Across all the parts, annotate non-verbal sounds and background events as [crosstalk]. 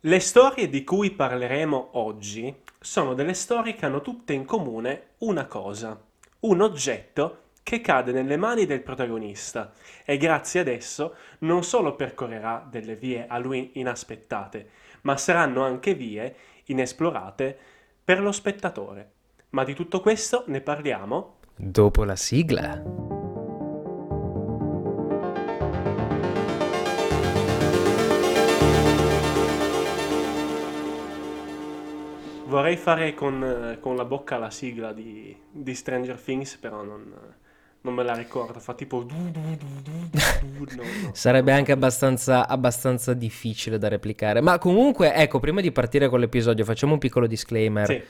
Le storie di cui parleremo oggi sono delle storie che hanno tutte in comune una cosa, un oggetto che cade nelle mani del protagonista e grazie ad esso non solo percorrerà delle vie a lui inaspettate, ma saranno anche vie inesplorate per lo spettatore. Ma di tutto questo ne parliamo dopo la sigla. Vorrei fare con, con la bocca la sigla di, di Stranger Things, però non, non me la ricordo, fa tipo... du du du no, no. Sarebbe anche abbastanza, abbastanza difficile da replicare. Ma comunque, ecco, prima di partire con l'episodio, facciamo un piccolo disclaimer. Sì.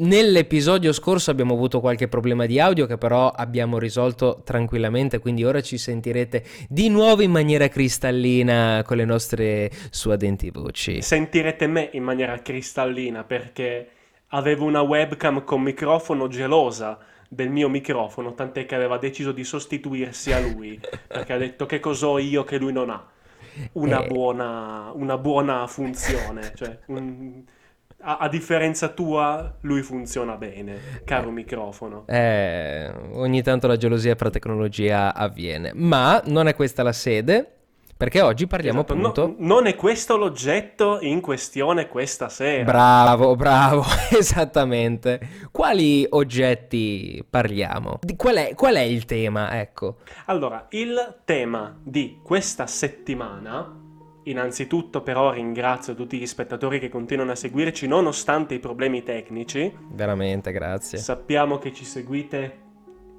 Nell'episodio scorso abbiamo avuto qualche problema di audio che però abbiamo risolto tranquillamente, quindi ora ci sentirete di nuovo in maniera cristallina con le nostre suadenti voci. Sentirete me in maniera cristallina perché avevo una webcam con microfono gelosa del mio microfono, tant'è che aveva deciso di sostituirsi a lui, perché ha detto che cos'ho io che lui non ha. Una, Eh. buona, una buona funzione, cioè un- a, a differenza tua lui funziona bene, caro microfono. Eh, ogni tanto la gelosia per la tecnologia avviene, ma non è questa la sede, perché oggi parliamo Esatto, no- appunto... non è questo l'oggetto in questione questa sera. Bravo, bravo, [laughs] esattamente. Quali oggetti parliamo? Qual, è, qual è il tema? Ecco. Allora, il tema di questa settimana, innanzitutto però ringrazio tutti gli spettatori che continuano a seguirci nonostante i problemi tecnici. Veramente, grazie. Sappiamo che ci seguite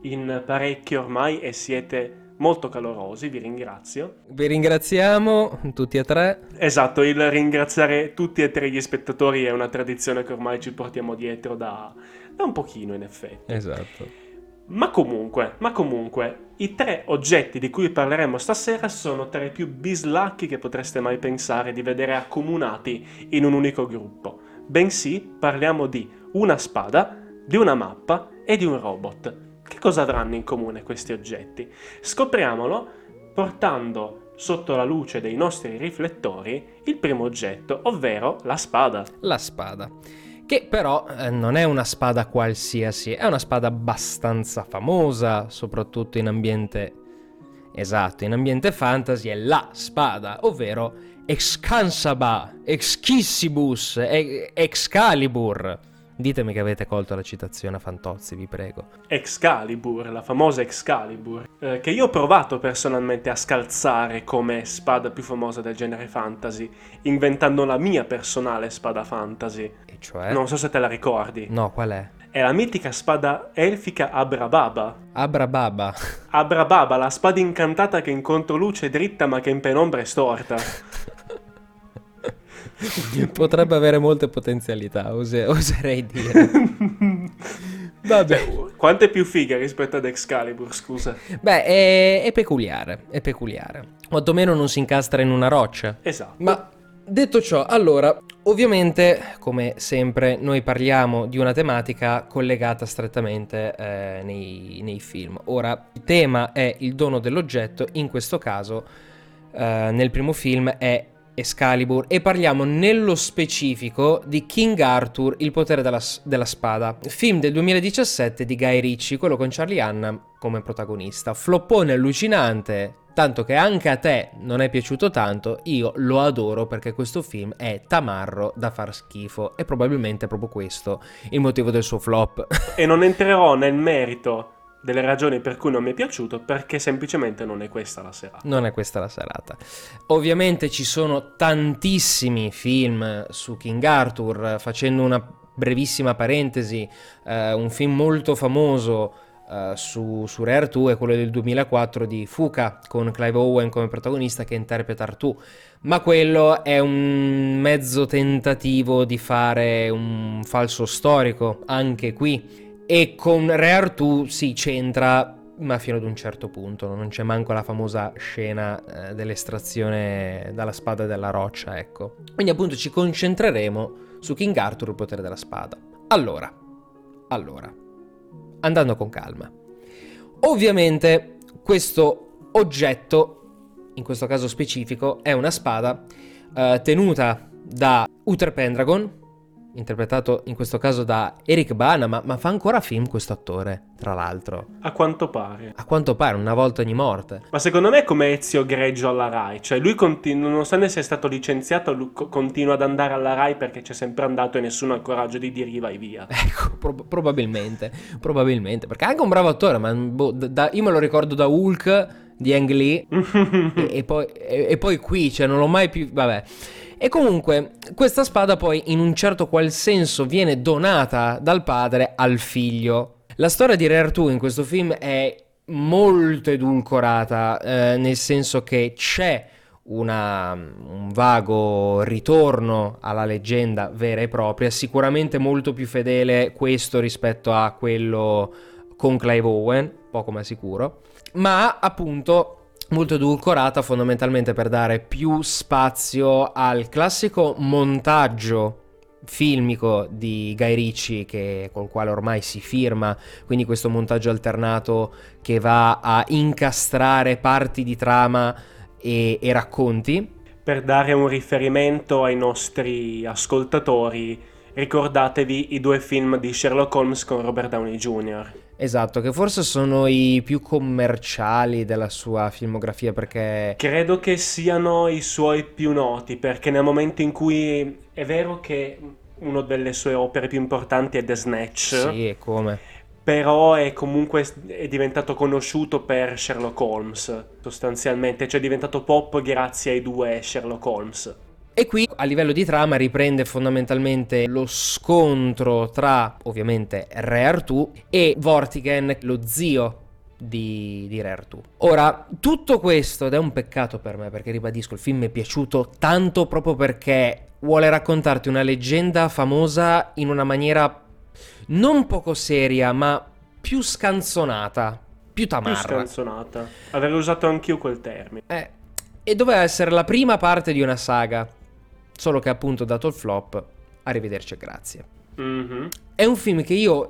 in parecchi ormai e siete molto calorosi, vi ringrazio. Vi ringraziamo tutti e tre. Esatto, il ringraziare tutti e tre gli spettatori è una tradizione che ormai ci portiamo dietro da, da un pochino in effetti. Esatto. Ma comunque, ma comunque, i tre oggetti di cui parleremo stasera sono tra i più bislacchi che potreste mai pensare di vedere accomunati in un unico gruppo. Bensì parliamo di una spada, di una mappa e di un robot. Che cosa avranno in comune questi oggetti? Scopriamolo portando sotto la luce dei nostri riflettori il primo oggetto, ovvero la spada. La spada. Che però eh, non è una spada qualsiasi, è una spada abbastanza famosa, soprattutto in ambiente... Esatto, in ambiente fantasy è la spada, ovvero Excansaba, Exquissibus, e- Excalibur. Ditemi che avete colto la citazione a Fantozzi, vi prego. Excalibur, la famosa Excalibur, eh, che io ho provato personalmente a scalzare come spada più famosa del genere fantasy, inventando la mia personale spada fantasy. E cioè? Non so se te la ricordi. No, qual è? È la mitica spada elfica Abrababa. Abrababa. Abrababa, la spada incantata che in controluce è dritta ma che in penombra è storta. [laughs] [laughs] Potrebbe avere molte potenzialità, ose- oserei dire. [laughs] Vabbè. Quanto è più figa rispetto ad Excalibur, scusa. Beh, è, è peculiare, è peculiare. Quantomeno non si incastra in una roccia. Esatto. Ma detto ciò, allora, ovviamente, come sempre, noi parliamo di una tematica collegata strettamente eh, nei, nei film. Ora, il tema è il dono dell'oggetto, in questo caso, eh, nel primo film è Excalibur e parliamo nello specifico di King Arthur, il potere della, della spada, film del 2017 di Guy Ritchie, quello con Charlie Hanna come protagonista. Floppone allucinante, tanto che anche a te non è piaciuto tanto, io lo adoro perché questo film è tamarro da far schifo e probabilmente è proprio questo il motivo del suo flop. E non entrerò nel merito delle ragioni per cui non mi è piaciuto, perché semplicemente non è questa la serata. Non è questa la serata. Ovviamente ci sono tantissimi film su King Arthur, facendo una brevissima parentesi, eh, un film molto famoso eh, su, su Re Artù è quello del 2004 di Fuca con Clive Owen come protagonista che interpreta Artù. Ma quello è un mezzo tentativo di fare un falso storico, anche qui. E con Re Artù si centra ma fino ad un certo punto, non c'è manco la famosa scena eh, dell'estrazione dalla spada della roccia, ecco. Quindi appunto ci concentreremo su King Arthur, il potere della spada. Allora, allora, andando con calma. Ovviamente questo oggetto, in questo caso specifico, è una spada eh, tenuta da Uther Pendragon, interpretato in questo caso da Eric Bana, ma, ma fa ancora film questo attore, tra l'altro. A quanto pare. A quanto pare, una volta ogni morte. Ma secondo me è come Ezio Greggio alla Rai, cioè lui continua, nonostante sia stato licenziato, co- continua ad andare alla Rai perché c'è sempre andato e nessuno ha il coraggio di dire vai via. [laughs] Ecco, pro- probabilmente, probabilmente, perché è anche un bravo attore, ma boh, da, io me lo ricordo da Hulk di Ang Lee [laughs] e, e, poi, e, e poi qui, cioè non l'ho mai più... vabbè. E comunque, questa spada poi in un certo qual senso viene donata dal padre al figlio. La storia di Re Artù in questo film è molto edulcorata, eh, nel senso che c'è una, un vago ritorno alla leggenda vera e propria, sicuramente molto più fedele questo rispetto a quello con Clive Owen, poco ma sicuro, ma appunto molto edulcorata fondamentalmente per dare più spazio al classico montaggio filmico di Guy Ritchie che, col quale ormai si firma, quindi questo montaggio alternato che va a incastrare parti di trama e, e racconti. Per dare un riferimento ai nostri ascoltatori, ricordatevi i due film di Sherlock Holmes con Robert Downey Jr. Esatto, che forse sono i più commerciali della sua filmografia perché... Credo che siano i suoi più noti, perché nel momento in cui è vero che una delle sue opere più importanti è The Snatch. Sì, e come? Però è comunque è diventato conosciuto per Sherlock Holmes, sostanzialmente, cioè è diventato pop grazie ai due Sherlock Holmes. E qui a livello di trama riprende fondamentalmente lo scontro tra ovviamente Re Artù e Vortigen, lo zio di, di Re Artù. Ora, tutto questo, ed è un peccato per me perché ribadisco, il film mi è piaciuto tanto proprio perché vuole raccontarti una leggenda famosa in una maniera non poco seria, ma più scanzonata, più tamarra. Più scanzonata. Avrei usato anch'io quel termine. Eh, e doveva essere la prima parte di una saga Solo che appunto dato il flop, arrivederci e grazie. Mm-hmm. È un film che io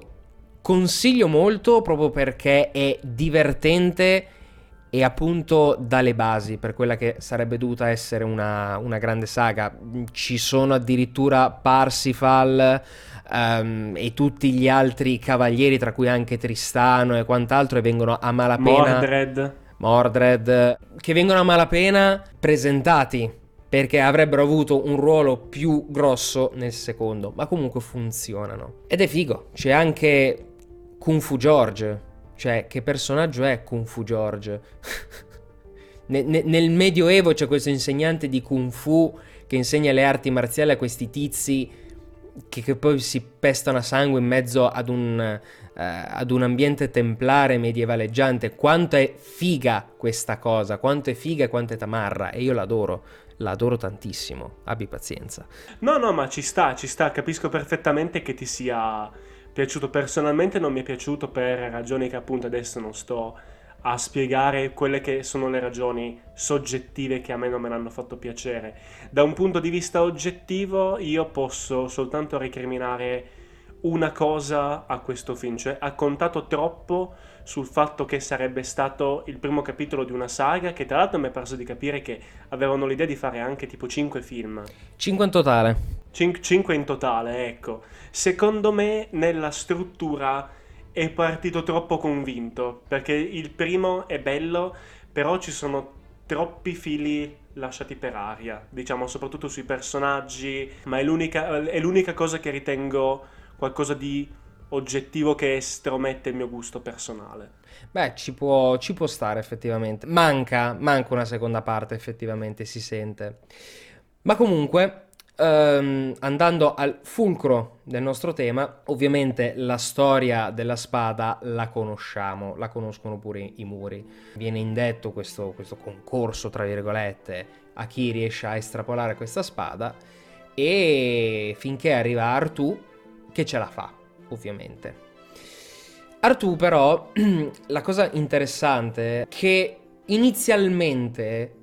consiglio molto proprio perché è divertente e appunto dalle basi per quella che sarebbe dovuta essere una, una grande saga. Ci sono addirittura Parsifal um, e tutti gli altri cavalieri, tra cui anche Tristano e quant'altro, e vengono a malapena... Mordred. Mordred, che vengono a malapena presentati perché avrebbero avuto un ruolo più grosso nel secondo, ma comunque funzionano. Ed è figo, c'è anche Kung Fu George, cioè che personaggio è Kung Fu George? [laughs] nel Medioevo c'è questo insegnante di Kung Fu che insegna le arti marziali a questi tizi che, che poi si pestano a sangue in mezzo ad un, uh, ad un ambiente templare medievaleggiante. Quanto è figa questa cosa, quanto è figa e quanto è tamarra, e io l'adoro la adoro tantissimo, abbi pazienza. No, no, ma ci sta, ci sta, capisco perfettamente che ti sia piaciuto. Personalmente non mi è piaciuto per ragioni che appunto adesso non sto a spiegare quelle che sono le ragioni soggettive che a me non me l'hanno fatto piacere. Da un punto di vista oggettivo io posso soltanto recriminare una cosa a questo film, cioè ha contato troppo sul fatto che sarebbe stato il primo capitolo di una saga che tra l'altro mi è perso di capire che avevano l'idea di fare anche tipo 5 film. 5 in totale. 5 in totale, ecco. Secondo me nella struttura è partito troppo convinto, perché il primo è bello, però ci sono troppi fili lasciati per aria, diciamo soprattutto sui personaggi, ma è l'unica, è l'unica cosa che ritengo qualcosa di oggettivo che estromette il mio gusto personale. Beh, ci può, ci può stare effettivamente. Manca, manca una seconda parte, effettivamente si sente. Ma comunque, ehm, andando al fulcro del nostro tema, ovviamente la storia della spada la conosciamo, la conoscono pure i muri. Viene indetto questo, questo concorso, tra virgolette, a chi riesce a estrapolare questa spada e finché arriva Artù che ce la fa ovviamente. Artù però, [clears throat] la cosa interessante è che inizialmente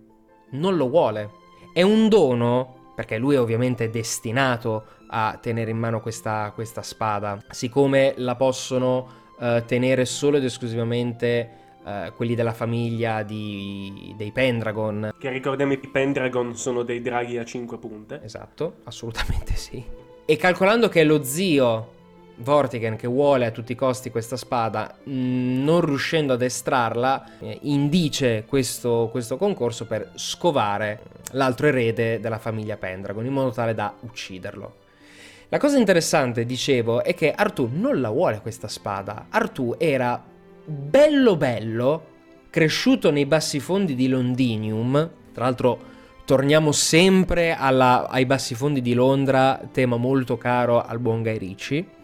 non lo vuole. È un dono, perché lui è ovviamente destinato a tenere in mano questa, questa spada, siccome la possono uh, tenere solo ed esclusivamente eh, quelli della famiglia di, dei Pendragon. Che ricordiamo i Pendragon sono dei draghi a 5 punte. Esatto, assolutamente sì. E calcolando che lo zio Vortigen che vuole a tutti i costi questa spada, mm, non riuscendo ad estrarla, eh, indice questo, questo, concorso per scovare l'altro erede della famiglia Pendragon, in modo tale da ucciderlo. La cosa interessante, dicevo, è che Artù non la vuole questa spada. Artù era bello bello, cresciuto nei bassi fondi di Londinium, tra l'altro torniamo sempre alla, ai bassi fondi di Londra, tema molto caro al buon Guy Ricci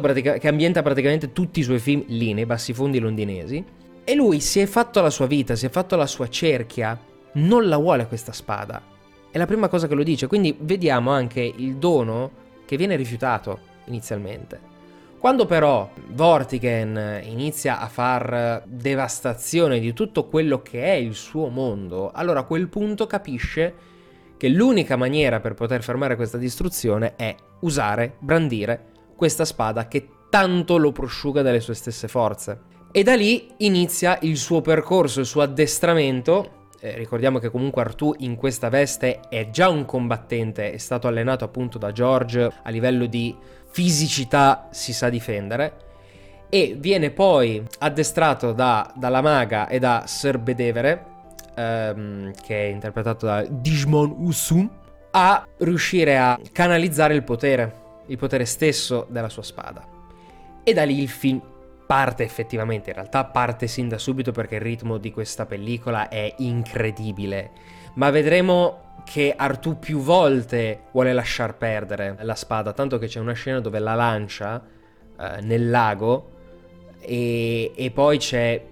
pratica- che ambienta praticamente tutti i suoi film lì, nei bassi fondi londinesi. E lui si è fatto la sua vita, si è fatto la sua cerchia, non la vuole questa spada. È la prima cosa che lo dice, quindi vediamo anche il dono che viene rifiutato inizialmente. Quando però Vortigen inizia a far devastazione di tutto quello che è il suo mondo, allora a quel punto capisce che l'unica maniera per poter fermare questa distruzione è usare, brandire questa spada che tanto lo prosciuga dalle sue stesse forze. E da lì inizia il suo percorso, il suo addestramento. Eh, ricordiamo che comunque Artù in questa veste è già un combattente, è stato allenato appunto da George a livello di fisicità, si sa difendere. E viene poi addestrato da, dalla maga e da Sir Bedevere, ehm, che è interpretato da Digimon Usum, a riuscire a canalizzare il potere il potere stesso della sua spada. E da lì il film parte effettivamente, in realtà parte sin da subito perché il ritmo di questa pellicola è incredibile, ma vedremo che Artù più volte vuole lasciar perdere la spada, tanto che c'è una scena dove la lancia eh, nel lago e, e poi c'è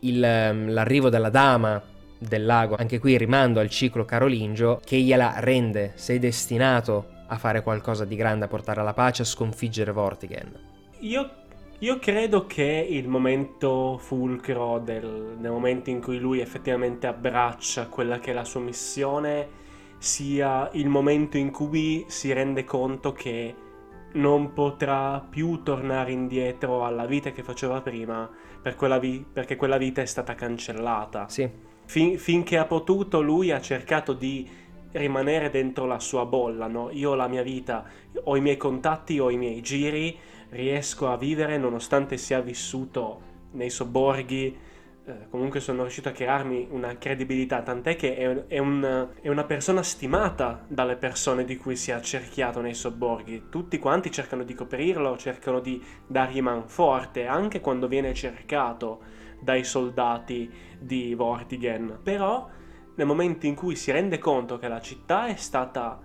il, ehm, l'arrivo della dama del lago, anche qui rimando al ciclo carolingio, che gliela rende, sei destinato a fare qualcosa di grande, a portare alla pace, a sconfiggere Vortigen. Io, io credo che il momento fulcro del, del momento in cui lui effettivamente abbraccia quella che è la sua missione sia il momento in cui si rende conto che non potrà più tornare indietro alla vita che faceva prima per quella vi- perché quella vita è stata cancellata. Sì. Fin- finché ha potuto lui ha cercato di rimanere dentro la sua bolla, no? Io ho la mia vita, ho i miei contatti, ho i miei giri, riesco a vivere nonostante sia vissuto nei sobborghi, eh, comunque sono riuscito a crearmi una credibilità, tant'è che è, è, un, è, una persona stimata dalle persone di cui si è accerchiato nei sobborghi. Tutti quanti cercano di coprirlo, cercano di dargli man forte, anche quando viene cercato dai soldati di Vortigen. Però nel momento in cui si rende conto che la città è stata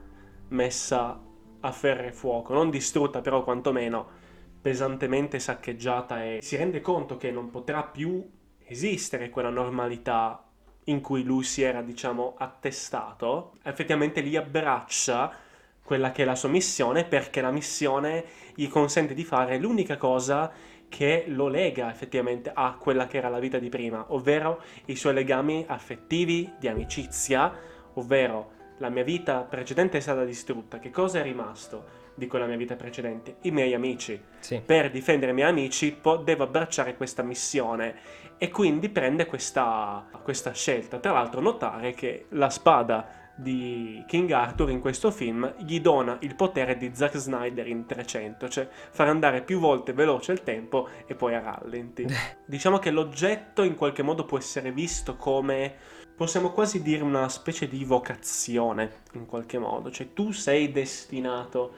messa a ferro e fuoco, non distrutta però quantomeno pesantemente saccheggiata e si rende conto che non potrà più esistere quella normalità in cui lui si era, diciamo, attestato, effettivamente li abbraccia quella che è la sua missione perché la missione gli consente di fare l'unica cosa che lo lega effettivamente a quella che era la vita di prima, ovvero i suoi legami affettivi, di amicizia, ovvero la mia vita precedente è stata distrutta, che cosa è rimasto di quella mia vita precedente? I miei amici. Sì. Per difendere i miei amici po- devo abbracciare questa missione e quindi prende questa, questa scelta. Tra l'altro notare che la spada di King Arthur in questo film gli dona il potere di Zack Snyder in 300, cioè far andare più volte veloce il tempo e poi a rallenti. diciamo che l'oggetto in qualche modo può essere visto come possiamo quasi dire una specie di vocazione in qualche modo, cioè tu sei destinato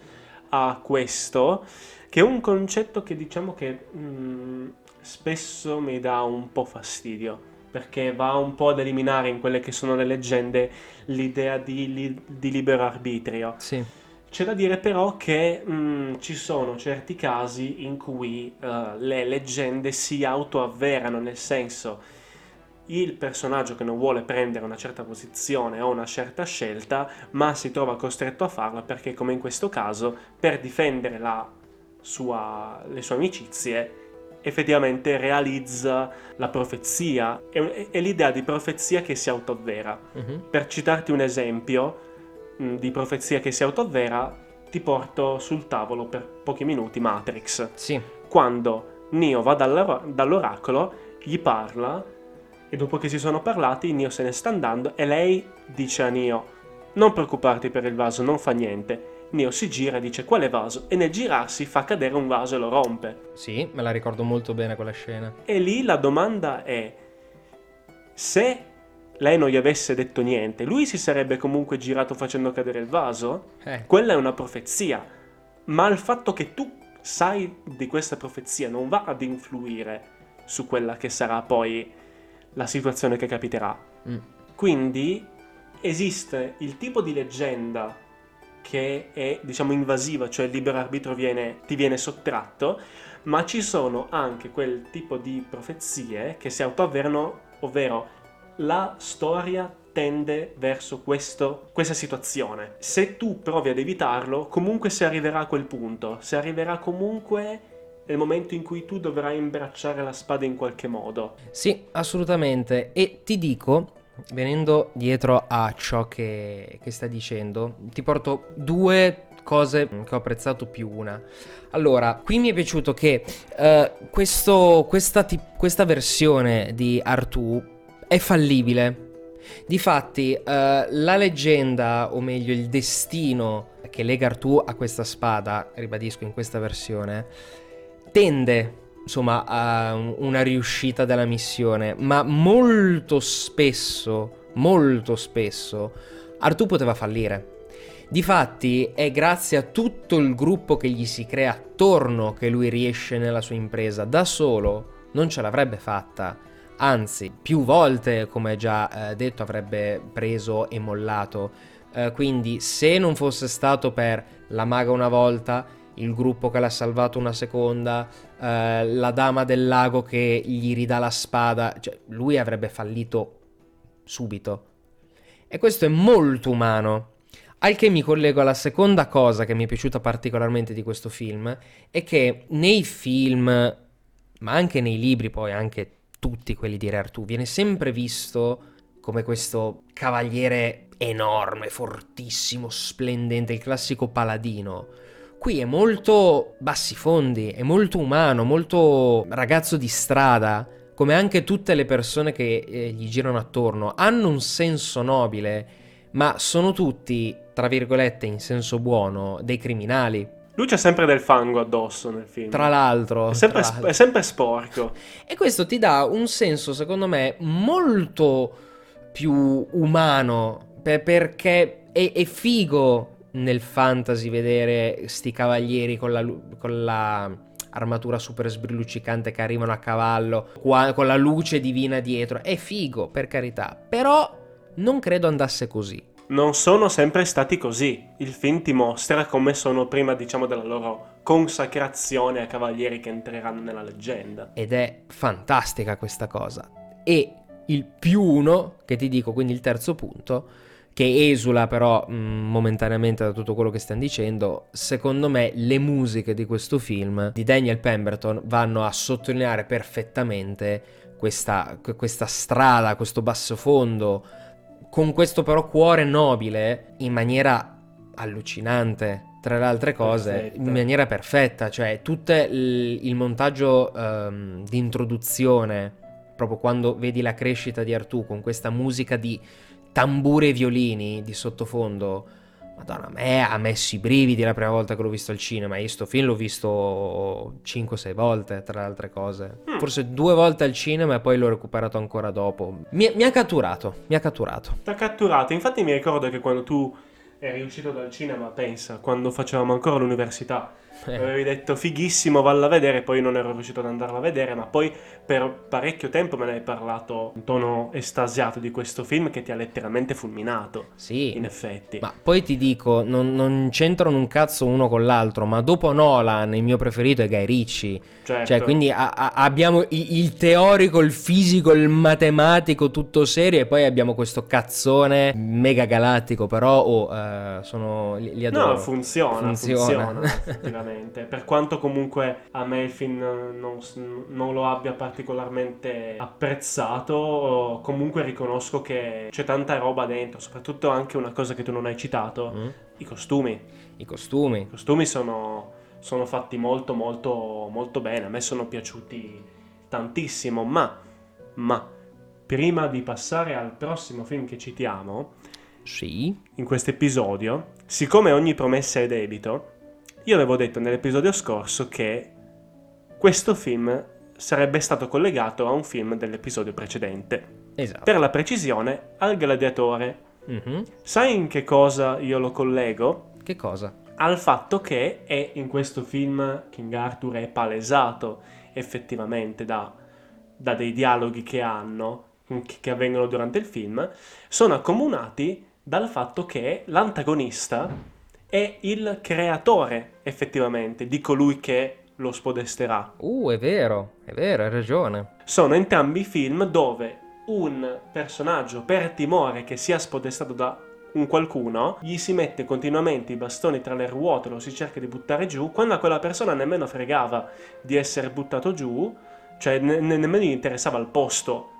a questo, che è un concetto che diciamo che mh, mm, spesso mi dà un po' fastidio perché va un po' ad eliminare in quelle che sono le leggende l'idea di, li, di libero arbitrio. Sì. C'è da dire però che mh, mm, ci sono certi casi in cui uh, le leggende si autoavverano, nel senso il personaggio che non vuole prendere una certa posizione o una certa scelta, ma si trova costretto a farla perché, come in questo caso, per difendere sua, le sue amicizie, effettivamente realizza la profezia, è, è l'idea di profezia che si autoavvera. Uh-huh. Per citarti un esempio mh, mm, di profezia che si autoavvera, ti porto sul tavolo per pochi minuti Matrix. Sì. Quando Neo va dall'or- dall'oracolo gli parla e dopo che si sono parlati Nio se ne sta andando e lei dice a Nio non preoccuparti per il vaso, non fa niente. Neo si gira e dice quale vaso e nel girarsi fa cadere un vaso e lo rompe. Sì, me la ricordo molto bene quella scena. E lì la domanda è se lei non gli avesse detto niente, lui si sarebbe comunque girato facendo cadere il vaso? Eh, Quella è una profezia, ma il fatto che tu sai di questa profezia non va ad influire su quella che sarà poi la situazione che capiterà. mm, Quindi esiste il tipo di leggenda che è, diciamo, invasiva, cioè il libero arbitro viene- ti viene sottratto, ma ci sono anche quel tipo di profezie che si autoavverano, ovvero la storia tende verso questo- questa situazione. Se tu provi ad evitarlo, comunque si arriverà a quel punto, si arriverà comunque nel momento in cui tu dovrai imbracciare la spada in qualche modo. Sì, assolutamente. E ti dico, venendo dietro a ciò che, che sta dicendo, ti porto due cose che ho apprezzato più una. Allora, qui mi è piaciuto che eh, questo- questa, ti- questa versione di Artù è fallibile. Difatti, eh, la leggenda, o meglio il destino che lega Artù a questa spada, ribadisco in questa versione, tende insomma a un- una riuscita della missione, ma molto spesso, molto spesso Artù poteva fallire. Difatti è grazie a tutto il gruppo che gli si crea attorno che lui riesce nella sua impresa. Da solo non ce l'avrebbe fatta. Anzi, più volte, come già eh, detto, avrebbe preso e mollato. Eh, quindi, se non fosse stato per la maga una volta, il gruppo che l'ha salvato una seconda, eh, la dama del lago che gli ridà la spada, cioè, lui avrebbe fallito subito. E questo è molto umano. Al che mi collego alla seconda cosa che mi è piaciuta particolarmente di questo film, è che nei film, ma anche nei libri, poi anche tutti quelli di Re Artù, viene sempre visto come questo cavaliere enorme, fortissimo, splendente, il classico paladino. Qui è molto bassifondi, è molto umano, molto ragazzo di strada, come anche tutte le persone che eh, gli girano attorno. Hanno un senso nobile, ma sono tutti, tra virgolette, in senso buono, dei criminali. Lui c'ha sempre del fango addosso nel film. Tra l'altro, È sempre, tra l'altro. è sempre sporco. E questo ti dà un senso, secondo me, molto più umano, per- perché è, è figo nel fantasy vedere sti cavalieri con la, con la armatura super sbrilluccicante che arrivano a cavallo, qua- con la luce divina dietro. È figo, per carità, però non credo andasse così. Non sono sempre stati così. Il film ti mostra come sono prima, diciamo, della loro consacrazione a cavalieri che entreranno nella leggenda. ed è fantastica questa cosa. E il più uno, che ti dico, quindi il terzo punto, che esula però mh, momentaneamente da tutto quello che stiamo dicendo, secondo me le musiche di questo film di Daniel Pemberton vanno a sottolineare perfettamente questa, que- questa strada, questo bassofondo, con questo però cuore nobile in maniera allucinante. Tra le altre cose, Perfetta. in maniera perfetta, cioè tutto il, il montaggio ehm, di introduzione, proprio quando vedi la crescita di Artù con questa musica di tamburi e violini di sottofondo. Madonna, a me ha messo i brividi la prima volta che l'ho visto al cinema. Io sto film l'ho visto 5-6 volte, tra le altre cose. Mm. Forse due volte al cinema e poi l'ho recuperato ancora dopo. Mi, mi ha catturato, mi ha catturato. T'ha catturato. Infatti mi ricordo che quando tu eri uscito dal cinema, pensa, quando facevamo ancora l'università, Eh, avevi detto fighissimo, valla a vedere, poi non ero riuscito ad andarla a vedere, ma poi per parecchio tempo me ne hai parlato in tono estasiato di questo film che ti ha letteralmente fulminato, sì, in effetti. Ma poi ti dico, non, non c'entrano un cazzo uno con l'altro, ma dopo Nolan il mio preferito è Guy Ritchie. Certo. Cioè, quindi a- a- abbiamo i- il teorico, il fisico, il matematico, tutto serio, e poi abbiamo questo cazzone mega galattico, però oh, eh, sono, li, li adoro. No, funziona, Funziona. funziona, [laughs] effettivamente. Per quanto comunque a me il film non, non lo abbia particolarmente apprezzato, comunque riconosco che c'è tanta roba dentro, soprattutto anche una cosa che tu non hai citato, Mm? i costumi. I costumi. I costumi sono, sono fatti molto molto molto bene, a me sono piaciuti tantissimo, ma Ma prima di passare al prossimo film che citiamo, Sì. in questo episodio, siccome ogni promessa è debito, io avevo detto nell'episodio scorso che questo film sarebbe stato collegato a un film dell'episodio precedente. Esatto. Per la precisione, al gladiatore. Mhm. Sai in che cosa io lo collego? Che cosa? Al fatto che è in questo film King Arthur è palesato effettivamente da, da dei dialoghi che hanno, che che avvengono durante il film, sono accomunati dal fatto che l'antagonista è il creatore effettivamente di colui che lo spodesterà. Uh, è vero, è vero, hai ragione. Sono entrambi film dove un personaggio per timore che sia spodestato da un qualcuno gli si mette continuamente i bastoni tra le ruote, lo si cerca di buttare giù, quando a quella persona nemmeno fregava di essere buttato giù, cioè ne- ne- nemmeno gli interessava il posto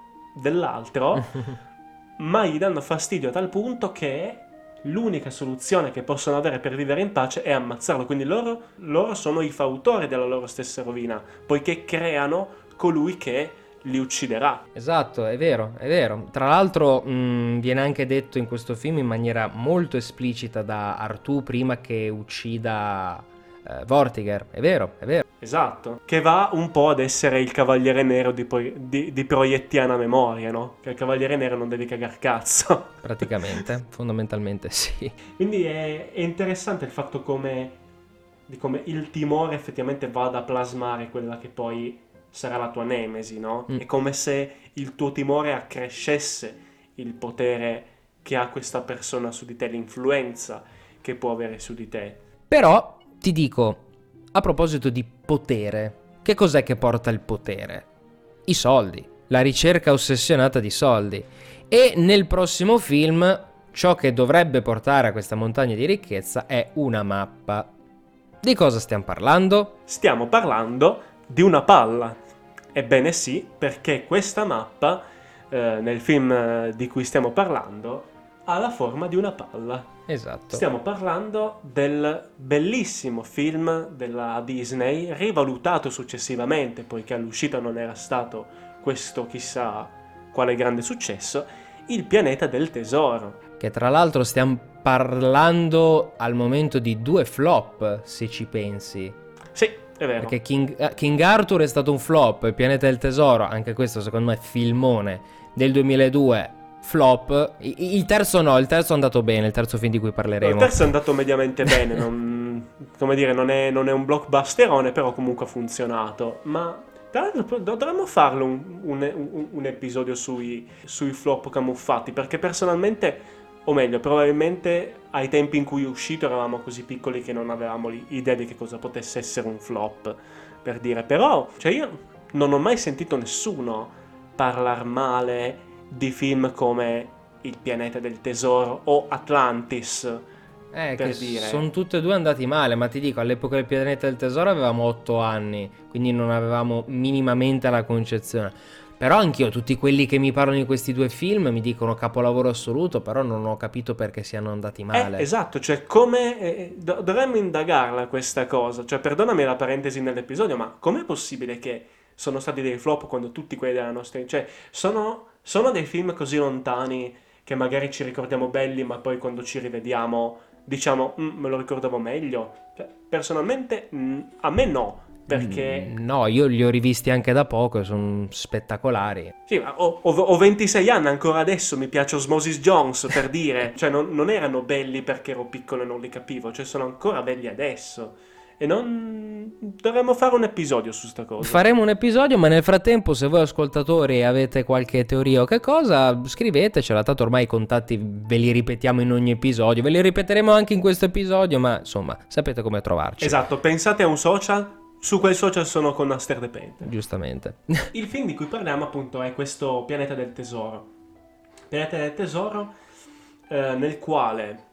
dell'altro, [laughs] ma gli danno fastidio a tal punto che l'unica soluzione che possono avere per vivere in pace è ammazzarlo. Quindi loro, loro sono i fautori della loro stessa rovina, poiché creano colui che li ucciderà. Esatto, è vero, è vero. Tra l'altro mh, viene anche detto in questo film in maniera molto esplicita da Artù prima che uccida eh, Vortiger. È vero, è vero. Esatto, che va un po' ad essere il cavaliere nero di, pro- di- di proiettiana memoria, no? Che il cavaliere nero non devi cagar cazzo. [laughs] Praticamente, fondamentalmente sì. Quindi è, è interessante il fatto come, di come il timore effettivamente vada a plasmare quella che poi sarà la tua nemesi, no? Mm. È come se il tuo timore accrescesse il potere che ha questa persona su di te, l'influenza che può avere su di te. Però ti dico, a proposito di potere, che cos'è che porta il potere? I soldi, la ricerca ossessionata di soldi. E nel prossimo film ciò che dovrebbe portare a questa montagna di ricchezza è una mappa. Di cosa stiamo parlando? Stiamo parlando di una palla. Ebbene sì, perché questa mappa, eh, nel film eh, di cui stiamo parlando, ha la forma di una palla. Esatto. Stiamo parlando del bellissimo film della Disney, rivalutato successivamente, poiché all'uscita non era stato questo chissà quale grande successo, Il pianeta del tesoro. Che tra l'altro stiamo parlando al momento di due flop, se ci pensi. Sì, è vero. Perché King, eh, King Arthur è stato un flop, Il pianeta del tesoro, anche questo secondo me è filmone del 2002, flop. I- il terzo no, il terzo è andato bene, il terzo film di cui Il parleremo. terzo è andato mediamente bene, non, come dire, non è, non è un blockbusterone, però comunque ha funzionato. Ma tra l'altro dovremmo farlo un, un- un- episodio sui, sui flop camuffati, perché personalmente, o meglio, probabilmente ai tempi in cui è uscito eravamo così piccoli che non avevamo idea di che cosa potesse essere un flop, per dire. Però, cioè io non ho mai sentito nessuno parlare male di film come Il pianeta del tesoro o Atlantis. Eh, per che dire. sono tutte e due andati male, ma ti dico, all'epoca del pianeta del tesoro avevamo 8 anni, quindi non avevamo minimamente la concezione. Però anch'io, tutti quelli che mi parlano di questi due film mi dicono capolavoro assoluto, però non ho capito perché siano andati male. Eh, esatto, cioè come eh, do- dovremmo indagarla questa cosa. Cioè, perdonami la parentesi nell'episodio, ma com'è possibile che sono stati dei flop quando tutti quelli della nostra... Cioè, sono, sono dei film così lontani che magari ci ricordiamo belli, ma poi quando ci rivediamo diciamo, "Mm, me lo ricordavo meglio. Cioè, personalmente, mm, a me no, perché... Mm, No, io li ho rivisti anche da poco, sono spettacolari. Sì, ma ho, ho- ho 26 anni, ancora adesso mi piace Osmosis Jones, per dire. [laughs] Cioè, non, non erano belli perché ero piccolo e non li capivo, cioè sono ancora belli adesso. E non... dovremmo fare un episodio su sta cosa. Faremo un episodio, ma nel frattempo, se voi ascoltatori avete qualche teoria o che cosa, scrivetecela. Tanto ormai i contatti ve li ripetiamo in ogni episodio. Ve li ripeteremo anche in questo episodio, ma insomma, sapete come trovarci. Esatto, pensate a un social, su quel social sono con Aster the Paint. Giustamente. [laughs] Il film di cui parliamo appunto è questo Pianeta del Tesoro. Pianeta del Tesoro eh, nel quale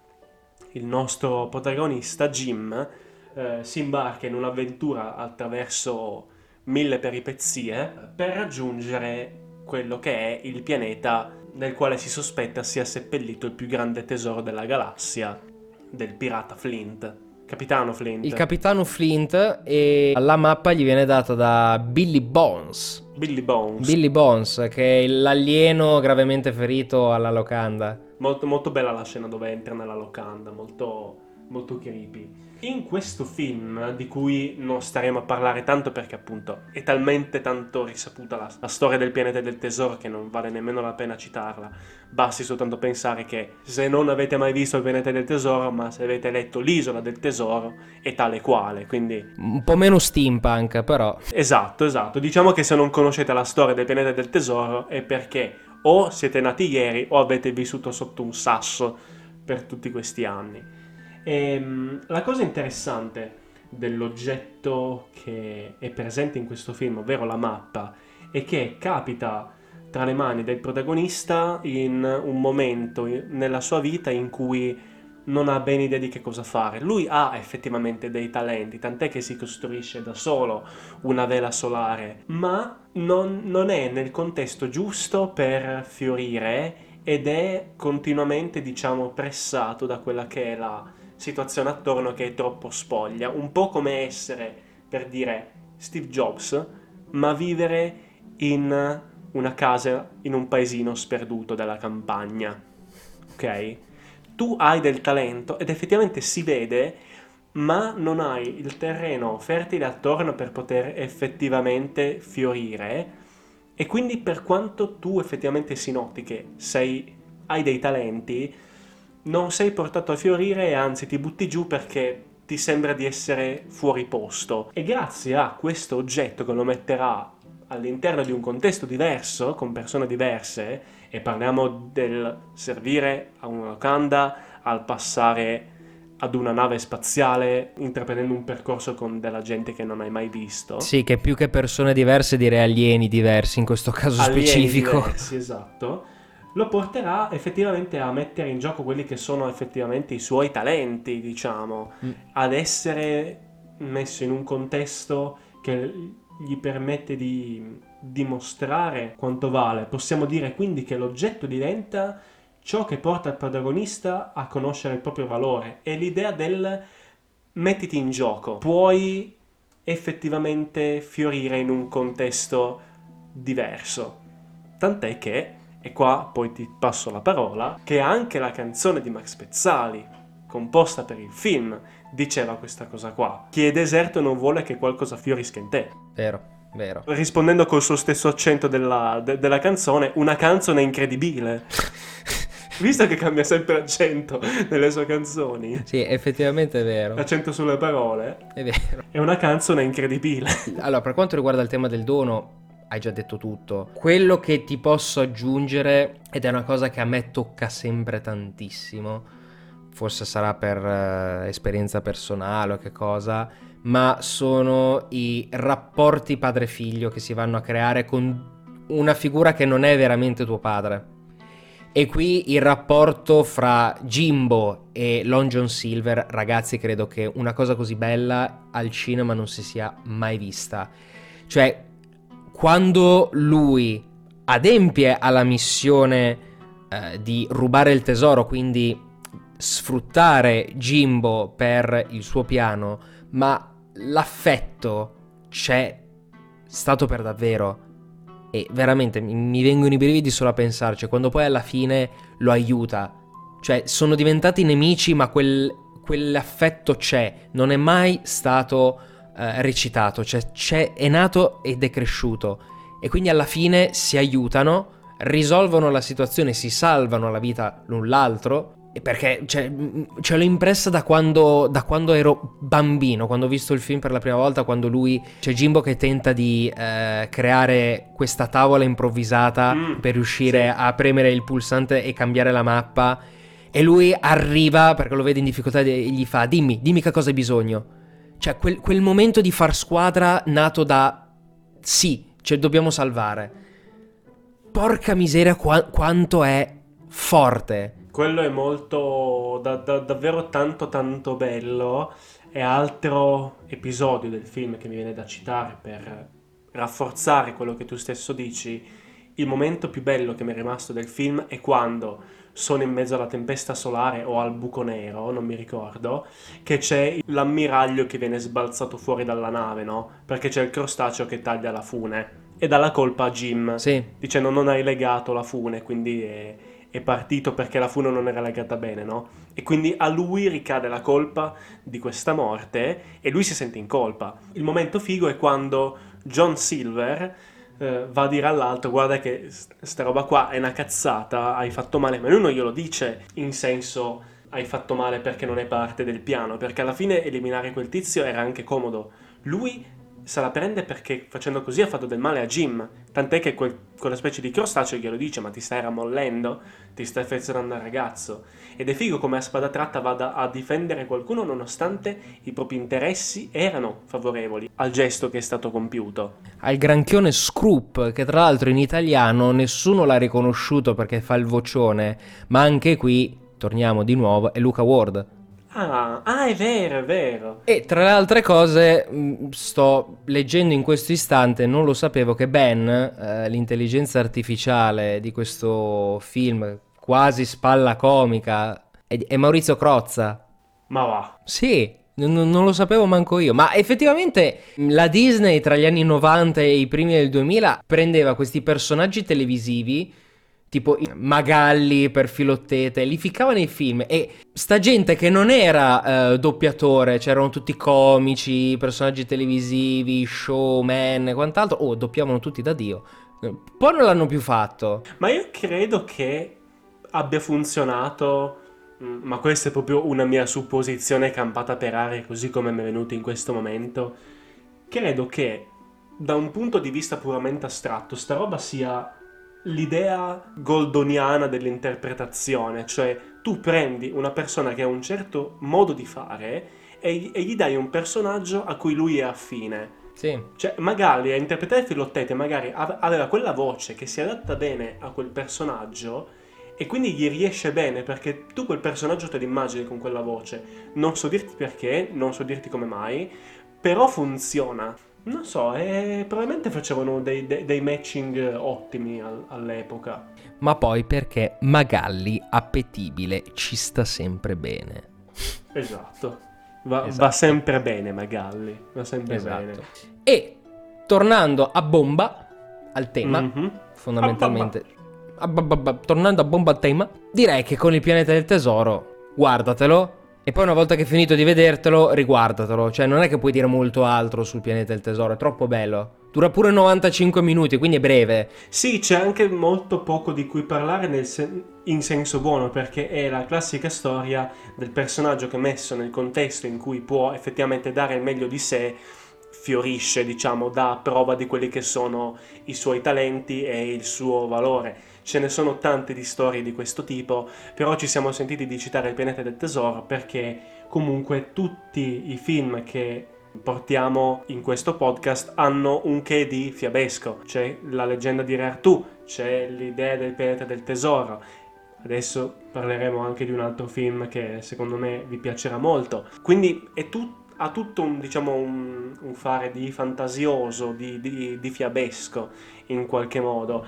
il nostro protagonista Jim eh, si imbarca in un'avventura attraverso mille peripezie per raggiungere quello che è il pianeta nel quale si sospetta sia seppellito il più grande tesoro della galassia del pirata Flint. Capitano Flint. Il capitano Flint e la mappa gli viene data da Billy Bones. Billy Bones. Billy Bones, che è l'alieno gravemente ferito alla locanda. Molto, molto bella la scena dove entra nella locanda, molto, molto creepy. In questo film, di cui non staremo a parlare tanto perché appunto è talmente tanto risaputa la, la storia del pianeta del tesoro che non vale nemmeno la pena citarla, basti soltanto pensare che se non avete mai visto il pianeta del tesoro, ma se avete letto l'isola del tesoro, è tale quale, quindi... Un po' meno steampunk, però. Esatto, esatto. Diciamo che se non conoscete la storia del pianeta del tesoro è perché o siete nati ieri o avete vissuto sotto un sasso per tutti questi anni. E, ehm, la cosa interessante dell'oggetto che è presente in questo film, ovvero la mappa, è che capita tra le mani del protagonista in un momento nella sua vita in cui non ha ben idea di che cosa fare. Lui ha effettivamente dei talenti, tant'è che si costruisce da solo una vela solare, ma non, non è nel contesto giusto per fiorire ed è continuamente, diciamo, pressato da quella che è la situazione attorno che è troppo spoglia, un po' come essere, per dire, Steve Jobs, ma vivere in una casa in un paesino sperduto della campagna. Ok? Tu hai del talento ed effettivamente si vede, ma non hai il terreno fertile attorno per poter effettivamente fiorire. E quindi per quanto tu effettivamente si noti che sei, hai dei talenti, non sei portato a fiorire e anzi ti butti giù perché ti sembra di essere fuori posto. E grazie a questo oggetto che lo metterà all'interno di un contesto diverso, con persone diverse, e parliamo del servire a una locanda, al passare ad una nave spaziale, intraprendendo un percorso con della gente che non hai mai visto. Sì, che più che persone diverse direi alieni diversi in questo caso alieni specifico. Diversi, esatto lo porterà effettivamente a mettere in gioco quelli che sono effettivamente i suoi talenti, diciamo, mm. ad essere messo in un contesto che gli permette di dimostrare quanto vale. Possiamo dire quindi che l'oggetto diventa ciò che porta il protagonista a conoscere il proprio valore e l'idea del mettiti in gioco, puoi effettivamente fiorire in un contesto diverso. Tant'è che e qua poi ti passo la parola, che anche la canzone di Max Pezzali, composta per il film, diceva questa cosa qua. Chi è deserto non vuole che qualcosa fiorisca in te. Vero, vero. Rispondendo col suo stesso accento della, de, della canzone, una canzone incredibile. [laughs] Visto che cambia sempre accento nelle sue canzoni. Sì, effettivamente è vero. Accento sulle parole. È vero. È una canzone incredibile. Allora, per quanto riguarda il tema del dono, hai già detto tutto. Quello che ti posso aggiungere, ed è una cosa che a me tocca sempre tantissimo, forse sarà per uh, esperienza personale o che cosa, ma sono i rapporti padre-figlio che si vanno a creare con una figura che non è veramente tuo padre. E qui il rapporto fra Jimbo e Long John Silver, ragazzi, credo che una cosa così bella al cinema non si sia mai vista. Cioè, quando lui adempie alla missione eh, di rubare il tesoro, quindi sfruttare Jimbo per il suo piano, ma l'affetto c'è stato per davvero. E veramente mi vengono i brividi solo a pensarci, quando poi alla fine lo aiuta. Cioè, sono diventati nemici, ma quel, quell'affetto c'è. Non è mai stato eh, recitato, cioè è nato ed è cresciuto e quindi alla fine si aiutano, risolvono la situazione, si salvano la vita l'un l'altro perché cioè, ce l'ho impressa da quando, da quando, ero bambino, quando ho visto il film per la prima volta, quando lui, c'è Jimbo che tenta di eh, creare questa tavola improvvisata mm, per riuscire sì. a premere il pulsante e cambiare la mappa. E lui arriva perché lo vede in difficoltà e gli fa: Dimmi, dimmi che cosa hai bisogno. Cioè, quel, quel momento di far squadra nato da sì, ce dobbiamo salvare. Porca miseria, qua- quanto è forte. Quello è molto. Da, da, davvero tanto, tanto bello. E altro episodio del film che mi viene da citare per rafforzare quello che tu stesso dici. Il momento più bello che mi è rimasto del film è quando sono in mezzo alla tempesta solare o al buco nero, non mi ricordo, che c'è l'ammiraglio che viene sbalzato fuori dalla nave, no? Perché c'è il crostaceo che taglia la fune e dà la colpa a Jim, Sì, dicendo non hai legato la fune, quindi è, è partito perché la fune non era legata bene, no? E quindi a lui ricade la colpa di questa morte e lui si sente in colpa. Il momento figo è quando John Silver eh, va a dire all'altro guarda che sta roba qua è una cazzata, hai fatto male, ma lui non glielo dice in senso hai fatto male perché non è parte del piano, perché alla fine eliminare quel tizio era anche comodo. Lui se la prende perché facendo così ha fatto del male a Jim, tant'è che quel- quella specie di crostaceo glielo dice ma ti stai ramollendo, ti stai affezionando al ragazzo. Ed è figo come a spada tratta vada a difendere qualcuno nonostante i propri interessi erano favorevoli al gesto che è stato compiuto. al granchione Scroop, che tra l'altro in italiano nessuno l'ha riconosciuto perché fa il vocione, ma anche qui, torniamo di nuovo, è Luca Ward. Ah, ah, è vero, è vero. E tra le altre cose, mh, sto leggendo in questo istante, non lo sapevo, che Ben, eh, l'intelligenza artificiale di questo film, quasi spalla comica, è, è Maurizio Crozza. Ma va. Sì, non, non lo sapevo manco io, ma effettivamente mh, la Disney tra gli anni 90 e i primi del 2000 prendeva questi personaggi televisivi tipo Magalli per Filottete, li ficcava nei film e sta gente che non era eh, doppiatore, c'erano tutti comici, personaggi televisivi, showman e quant'altro, oh, doppiavano tutti da Dio. Poi non l'hanno più fatto. Ma io credo che abbia funzionato, mm, ma questa è proprio una mia supposizione campata per aria, così come mi è venuto in questo momento. Credo che da un punto di vista puramente astratto, sta roba sia l'idea goldoniana dell'interpretazione, cioè tu prendi una persona che ha un certo modo di fare e, e gli dai un personaggio a cui lui è affine. Sì. Cioè, magari a interpretare Filottete, magari ave- aveva quella voce che si adatta bene a quel personaggio e quindi gli riesce bene perché tu quel personaggio te l'immagini con quella voce. Non so dirti perché, non so dirti come mai, però funziona. Non so, e probabilmente facevano dei, dei- dei matching ottimi al- all'epoca. Ma poi perché Magalli appetibile ci sta sempre bene. Esatto. Va, Esatto. va sempre bene Magalli, va sempre bene. Esatto. E tornando a bomba al tema, Mhm. fondamentalmente, a ba- ba- ba- tornando a bomba al tema, direi che con il pianeta del tesoro, guardatelo. E poi una volta che hai finito di vedertelo, riguardatelo. Cioè, non è che puoi dire molto altro sul pianeta del tesoro, è troppo bello. Dura pure 95 minuti, quindi è breve. Sì, c'è anche molto poco di cui parlare sen- in senso buono, perché è la classica storia del personaggio che messo nel contesto in cui può effettivamente dare il meglio di sé, fiorisce, diciamo, dà prova di quelli che sono i suoi talenti e il suo valore. Ce ne sono tante di storie di questo tipo, però ci siamo sentiti di citare il pianeta del tesoro perché comunque tutti i film che portiamo in questo podcast hanno un che di fiabesco. C'è la leggenda di Re Artù, c'è l'idea del pianeta del tesoro. Adesso parleremo anche di un altro film che secondo me vi piacerà molto. Quindi è tut- ha tutto un, diciamo, un, un fare di fantasioso, di, di- di fiabesco in qualche modo.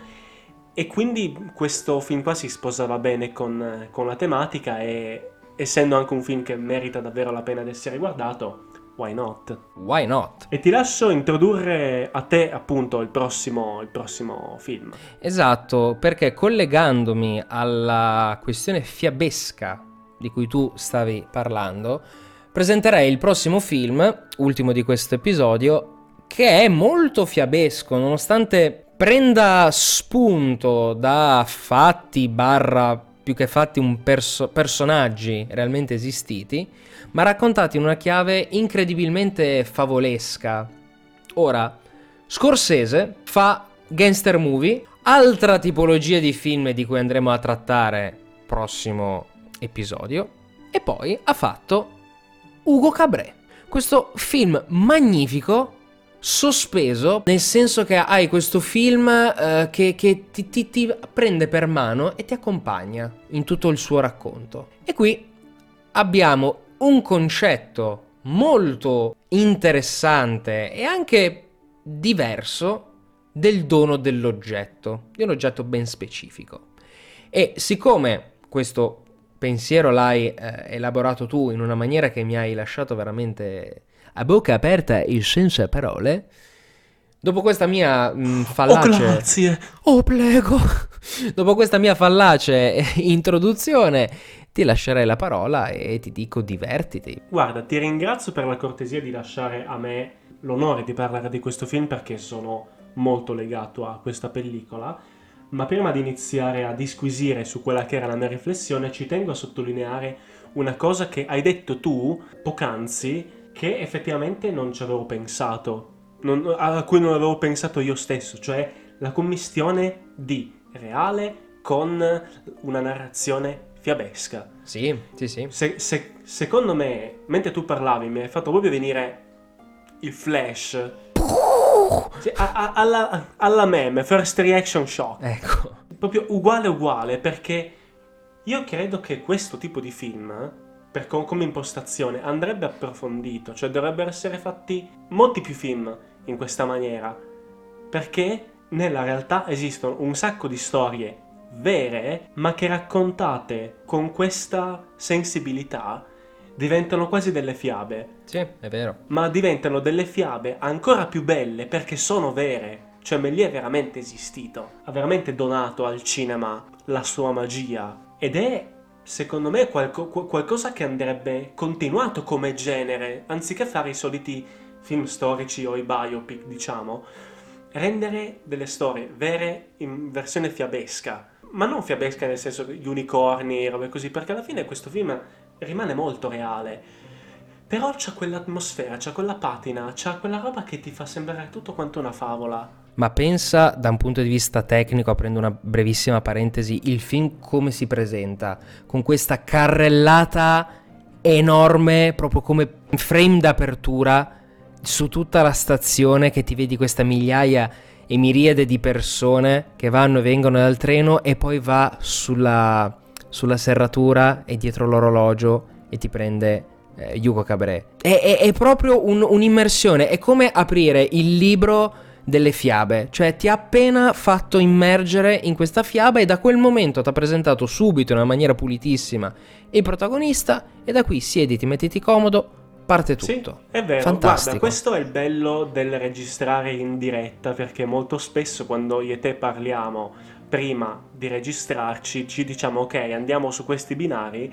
E quindi questo film qua si sposava bene con, con la tematica e essendo anche un film che merita davvero la pena di essere guardato, why not? Why not? E ti lascio introdurre a te appunto il prossimo, il prossimo film. Esatto, perché collegandomi alla questione fiabesca di cui tu stavi parlando, presenterei il prossimo film, ultimo di questo episodio, che è molto fiabesco, nonostante prenda spunto da fatti barra più che fatti un perso- personaggi realmente esistiti, ma raccontati in una chiave incredibilmente favolesca. Ora, Scorsese fa gangster movie, altra tipologia di film di cui andremo a trattare prossimo episodio, e poi ha fatto Ugo Cabré, questo film magnifico, sospeso, nel senso che hai questo film eh, che, che ti, ti- ti prende per mano e ti accompagna in tutto il suo racconto. E qui abbiamo un concetto molto interessante e anche diverso del dono dell'oggetto, di un oggetto ben specifico. E siccome questo pensiero l'hai eh, elaborato tu in una maniera che mi hai lasciato veramente a bocca aperta e senza parole, Dopo questa mia mh, Oh, fallace... grazie. Oh, prego! [laughs] Dopo questa mia fallace [laughs] introduzione, ti lascerei la parola e ti dico divertiti. Guarda, ti ringrazio per la cortesia di lasciare a me l'onore di parlare di questo film perché sono molto legato a questa pellicola. Ma prima di iniziare a disquisire su quella che era la mia riflessione, ci tengo a sottolineare una cosa che hai detto tu poc'anzi, che effettivamente non ci avevo pensato, non- a cui non avevo pensato io stesso, cioè la commistione di reale con una narrazione fiabesca. Sì, sì, sì. Se- se- secondo me, mentre tu parlavi, mi hai fatto proprio venire il flash. Sì, a- a- alla, alla meme, first reaction shock. Ecco. Proprio uguale uguale, perché io credo che questo tipo di film, per co- come impostazione, andrebbe approfondito. Cioè dovrebbero essere fatti molti più film in questa maniera. Perché nella realtà esistono un sacco di storie vere, ma che raccontate con questa sensibilità diventano quasi delle fiabe Sì, è vero. ma diventano delle fiabe ancora più belle perché sono vere. Cioè Méliès è veramente esistito, ha veramente donato al cinema la sua magia ed è, secondo me, qualco- qual- qualcosa che andrebbe continuato come genere, anziché fare i soliti film storici o i biopic, diciamo, rendere delle storie vere in versione fiabesca. Ma non fiabesca nel senso gli unicorni, robe così, perché alla fine questo film rimane molto reale. Però c'ha quell'atmosfera, c'ha quella patina, c'ha quella roba che ti fa sembrare tutto quanto una favola. Ma pensa da un punto di vista tecnico, aprendo una brevissima parentesi, il film come si presenta, con questa carrellata enorme, proprio come frame d'apertura su tutta la stazione che ti vedi questa migliaia e miriade di persone che vanno e vengono dal treno e poi va sulla, sulla serratura e dietro l'orologio e ti prende eh, Hugo Cabret. È, è- è proprio un- un'immersione, è come aprire il libro delle fiabe, cioè ti ha appena fatto immergere in questa fiaba e da quel momento ti ha presentato subito in una maniera pulitissima il protagonista e da qui siediti, mettiti comodo, parte tutto. Sì, è vero. Fantastico. Guarda, questo è il bello del registrare in diretta, perché molto spesso quando io e te parliamo prima di registrarci, ci diciamo ok, andiamo su questi binari,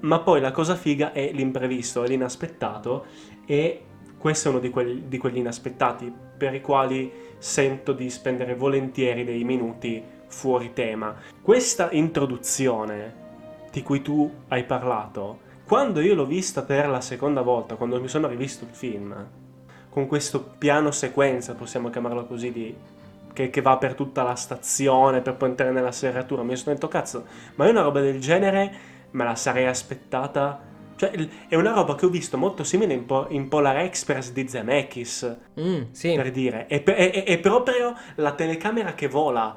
ma poi la cosa figa è l'imprevisto, è l'inaspettato e questo è uno di, quel- di quegli inaspettati per i quali sento di spendere volentieri dei minuti fuori tema. Questa introduzione di cui tu hai parlato, quando io l'ho vista per la seconda volta, quando mi sono rivisto il film, con questo piano sequenza, possiamo chiamarlo così, di, che, che va per tutta la stazione, per poi entrare nella serratura, mi sono detto, cazzo, ma io una roba del genere me la sarei aspettata... Cioè, è una roba che ho visto molto simile in, Po- in Polar Express di Zemeckis, Mm, sì. per dire. È- è- è proprio la telecamera che vola.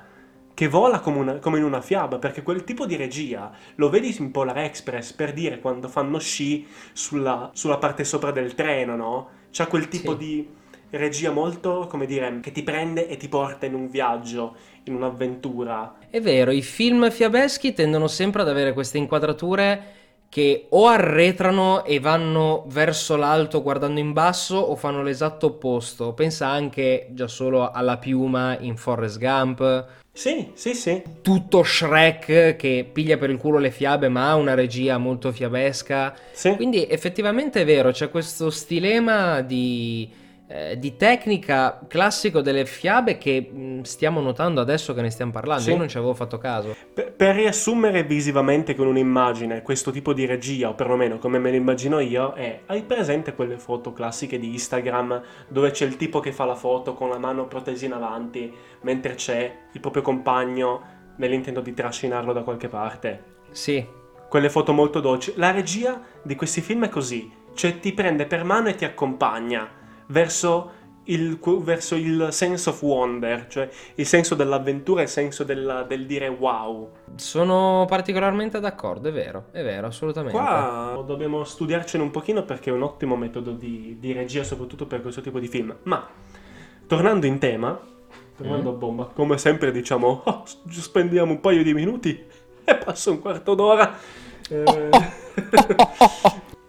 Che vola come, una- come in una fiaba, perché quel tipo di regia lo vedi in Polar Express per dire quando fanno sci sulla, sulla parte sopra del treno, no? C'ha quel tipo Sì. di regia molto, come dire, che ti prende e ti porta in un viaggio, in un'avventura. È vero, i film fiabeschi tendono sempre ad avere queste inquadrature che o arretrano e vanno verso l'alto guardando in basso o fanno l'esatto opposto. Pensa anche già solo alla piuma in Forrest Gump, Sì, sì, sì. tutto Shrek che piglia per il culo le fiabe ma ha una regia molto fiabesca. Sì. Quindi effettivamente è vero, c'è questo stilema di, eh, di tecnica classico delle fiabe che mh, stiamo notando adesso che ne stiamo parlando. Sì. Io non ci avevo fatto caso. Per, per riassumere visivamente con un'immagine questo tipo di regia, o perlomeno come me lo immagino io, è hai presente quelle foto classiche di Instagram dove c'è il tipo che fa la foto con la mano protesa in avanti mentre c'è il proprio compagno nell'intento di trascinarlo da qualche parte? Sì, Quelle foto molto dolci. La regia di questi film è così, cioè ti prende per mano e ti accompagna verso il, verso il sense of wonder, cioè il senso dell'avventura, il senso della- del dire wow. sono particolarmente d'accordo, è vero, è vero, assolutamente. Qua dobbiamo studiarcene un pochino perché è un ottimo metodo di, di regia, soprattutto per questo tipo di film. Ma tornando in tema, tornando a bomba, come sempre diciamo, "Oh, spendiamo un paio di minuti e passa un quarto d'ora. [laughs] Eh,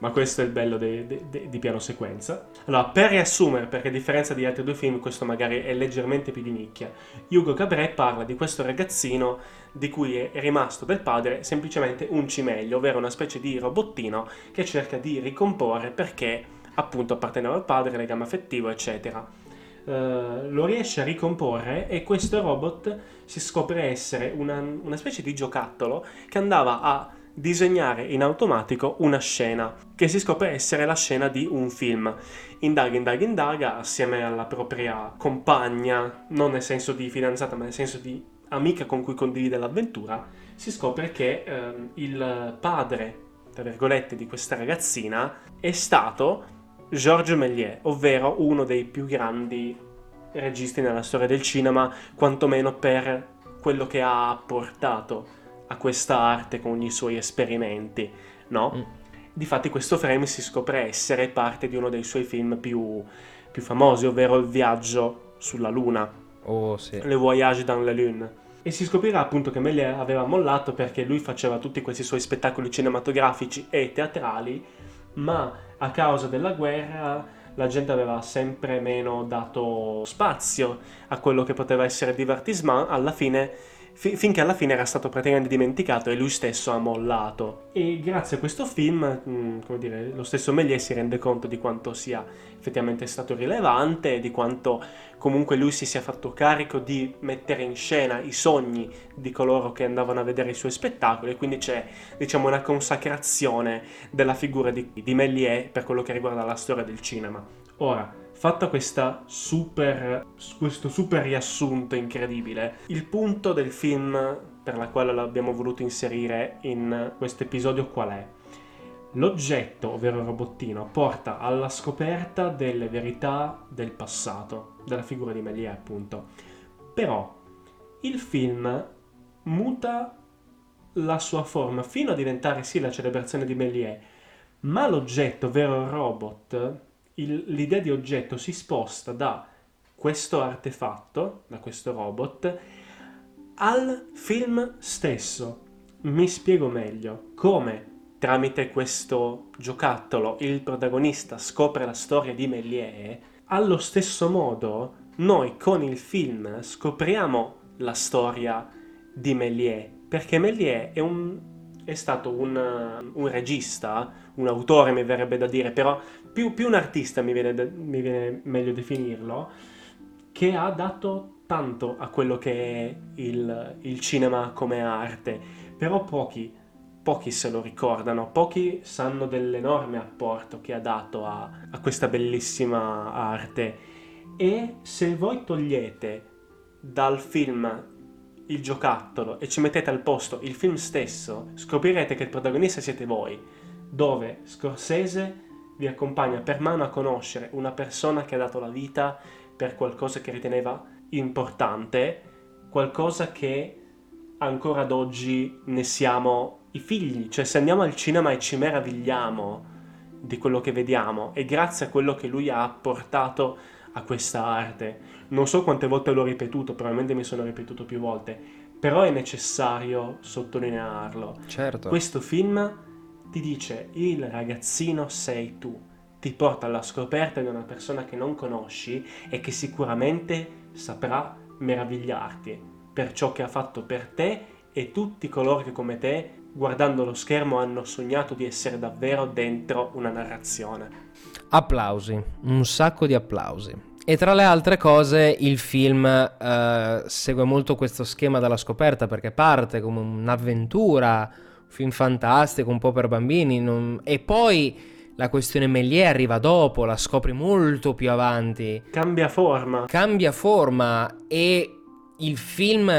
ma questo è il bello de, de, de, di piano sequenza. Allora, per riassumere, perché a differenza di altri due film, questo magari è leggermente più di nicchia, Hugo Cabret parla di questo ragazzino di cui è rimasto del padre semplicemente un cimeglio, ovvero una specie di robottino che cerca di ricomporre perché appunto apparteneva al padre, legame affettivo, eccetera. Uh, lo riesce a ricomporre e questo robot si scopre essere una, una specie di giocattolo che andava a disegnare in automatico una scena, che si scopre essere la scena di un film. Indaga, indaga, indaga assieme alla propria compagna, non nel senso di fidanzata, ma nel senso di amica con cui condivide l'avventura, si scopre che eh, il padre, tra virgolette, di questa ragazzina è stato Georges Méliès, ovvero uno dei più grandi registi nella storia del cinema, quantomeno per quello che ha portato a questa arte con i suoi esperimenti, no? Mm. Difatti questo frame si scopre essere parte di uno dei suoi film più, più famosi, ovvero Il viaggio sulla Luna. Oh, sì. Le Voyage dans la Lune. E si scoprirà appunto che Méliès aveva mollato perché lui faceva tutti questi suoi spettacoli cinematografici e teatrali, ma a causa della guerra la gente aveva sempre meno dato spazio a quello che poteva essere divertissement, alla fine fi- finché alla fine era stato praticamente dimenticato e lui stesso ha mollato. E grazie a questo film, mh, mm, come dire, lo stesso Méliès si rende conto di quanto sia effettivamente stato rilevante e di quanto comunque lui si sia fatto carico di mettere in scena i sogni di coloro che andavano a vedere i suoi spettacoli quindi c'è diciamo una consacrazione della figura di, di Méliès per quello che riguarda la storia del cinema. Ora, fatta super, questo super riassunto incredibile, il punto del film per la quale l'abbiamo voluto inserire in questo episodio qual è? L'oggetto, ovvero il robottino, porta alla scoperta delle verità del passato, della figura di Méliès appunto. Però il film muta la sua forma fino a diventare sì la celebrazione di Méliès, ma l'oggetto, ovvero il robot, il, l'idea di oggetto si sposta da questo artefatto, da questo robot, al film stesso. Mi spiego meglio. Come? Tramite questo giocattolo il protagonista scopre la storia di Méliès, allo stesso modo noi con il film scopriamo la storia di Méliès, perché Méliès è, un, è stato un, un regista, un autore mi verrebbe da dire, però più, più un artista mi viene, de, mi viene, meglio definirlo, che ha dato tanto a quello che è il, il cinema come arte, però pochi, pochi se lo ricordano, pochi sanno dell'enorme apporto che ha dato a, a questa bellissima arte. E se voi togliete dal film il giocattolo e ci mettete al posto il film stesso, scoprirete che il protagonista siete voi, dove Scorsese vi accompagna per mano a conoscere una persona che ha dato la vita per qualcosa che riteneva importante, qualcosa che ancora ad oggi ne siamo i figli, cioè se andiamo al cinema e ci meravigliamo di quello che vediamo è grazie a quello che lui ha apportato a questa arte. Non so quante volte l'ho ripetuto, probabilmente mi sono ripetuto più volte, però è necessario sottolinearlo. Certo. Questo film ti dice il ragazzino sei tu, ti porta alla scoperta di una persona che non conosci e che sicuramente saprà meravigliarti per ciò che ha fatto per te e tutti coloro che come te guardando lo schermo hanno sognato di essere davvero dentro una narrazione. Applausi, un sacco di applausi. E tra le altre cose il film eh, segue molto questo schema della scoperta perché parte come un'avventura film fantastico, un po' per bambini, non... e poi la questione Méliès arriva dopo, la scopri molto più avanti. Cambia forma. Cambia forma e il film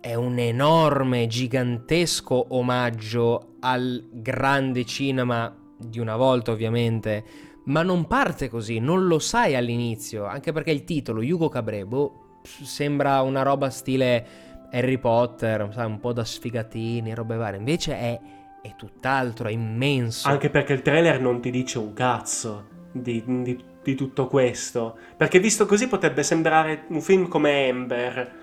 è un enorme, gigantesco omaggio al grande cinema di una volta ovviamente, ma non parte così, non lo sai all'inizio, anche perché il titolo, Hugo Cabrebo, sembra una roba stile Harry Potter, sai, un po' da sfigatini, robe varie. Invece è, è tutt'altro, è immenso. Anche perché il trailer non ti dice un cazzo di, di, di tutto questo. Perché visto così potrebbe sembrare un film come Ember,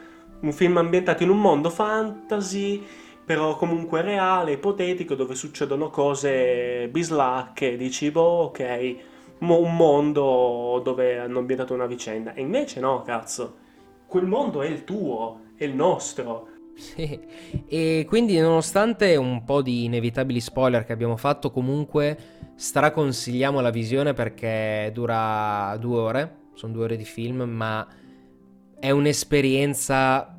un film ambientato in un mondo fantasy però comunque reale, ipotetico, dove succedono cose bislacche, dici, boh, ok, un mondo dove hanno ambientato una vicenda. E invece no, cazzo, quel mondo è il tuo, è il nostro. Sì, e quindi nonostante un po' di inevitabili spoiler che abbiamo fatto, comunque straconsigliamo la visione perché dura due ore, sono due ore di film, ma è un'esperienza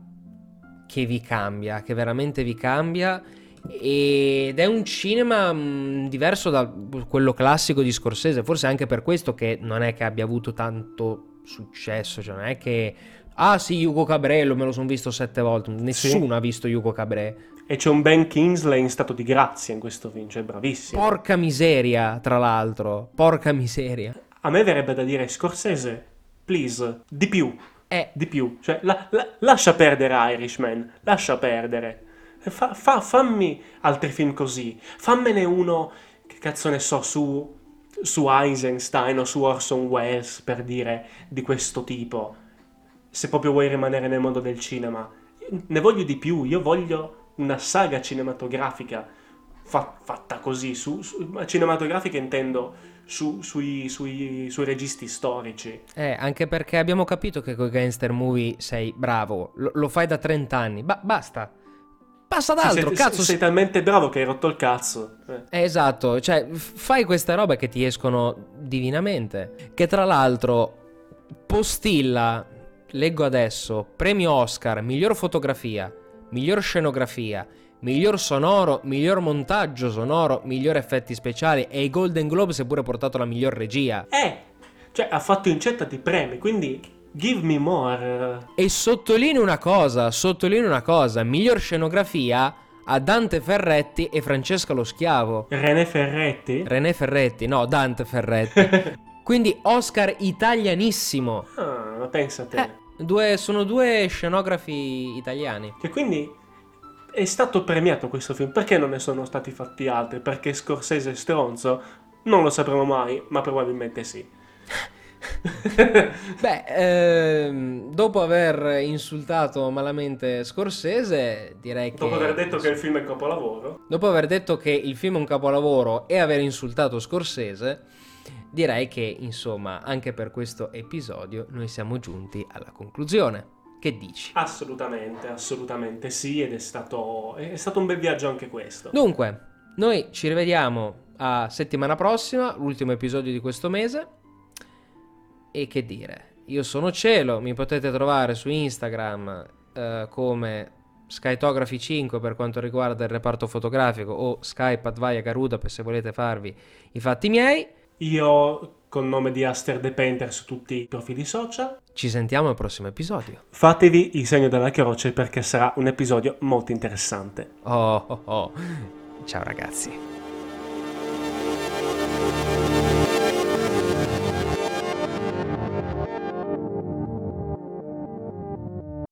che vi cambia, che veramente vi cambia ed è un cinema mh, diverso da quello classico di Scorsese, forse anche per questo che non è che abbia avuto tanto successo, cioè non è che ah sì Hugo Cabré me lo sono visto sette volte, nessuno sì. ha visto Hugo Cabré. E c'è un Ben Kingsley in stato di grazia in questo film, cioè bravissimo. Porca miseria, tra l'altro, porca miseria. A me verrebbe da dire Scorsese, please, di più. Eh. Di più, cioè la, la, lascia perdere Irishman, lascia perdere. Fa, fa, fammi altri film così. Fammene uno, che cazzo ne so, su, su Eisenstein o su Orson Welles, per dire, di questo tipo. Se proprio vuoi rimanere nel mondo del cinema. Ne voglio di più, io voglio una saga cinematografica fa, fatta così. Su, su, cinematografica intendo su, sui, sui, sui, registi storici. Eh, anche perché abbiamo capito che con i gangster movie sei bravo, lo, lo fai da 30 anni, ba- basta. Passa ad altro, sei, cazzo. Sei, talmente bravo che hai rotto il cazzo. Eh. Esatto, cioè fai queste robe che ti escono divinamente. Che tra l'altro postilla, leggo adesso, premio Oscar, miglior fotografia, miglior scenografia, miglior sonoro, miglior montaggio sonoro, miglior effetti speciali e i Golden Globe si è pure portato la miglior regia. Eh, cioè ha fatto incetta di premi, quindi Give me more. E sottolineo una cosa, sottolineo una cosa, miglior scenografia a Dante Ferretti e Francesca Lo Schiavo. René Ferretti? René Ferretti, no, Dante Ferretti. [laughs] Quindi Oscar italianissimo. Ah, pensa a te. Eh, due, sono due scenografi italiani. Che quindi è stato premiato questo film. Perché non ne sono stati fatti altri? Perché Scorsese è stronzo? Non lo sapremo mai, ma probabilmente sì. [laughs] [laughs] Beh, ehm, dopo aver insultato malamente Scorsese, direi che... Dopo aver detto che il film è un capolavoro. Dopo aver detto che il film è un capolavoro e aver insultato Scorsese, direi che, insomma, anche per questo episodio noi siamo giunti alla conclusione. Che dici? Assolutamente, assolutamente sì, ed è stato, è stato un bel viaggio anche questo. Dunque, noi ci rivediamo a settimana prossima, l'ultimo episodio di questo mese. E che dire, io sono Cielo, mi potete trovare su Instagram eh, come Skytography 5 per quanto riguarda il reparto fotografico o Skype Advaia Garuda per se volete farvi i fatti miei. Io col nome di Aster The Painter su tutti i profili social. Ci sentiamo al prossimo episodio. Fatevi il segno della croce perché sarà un episodio molto interessante. Oh, oh, oh. Ciao ragazzi.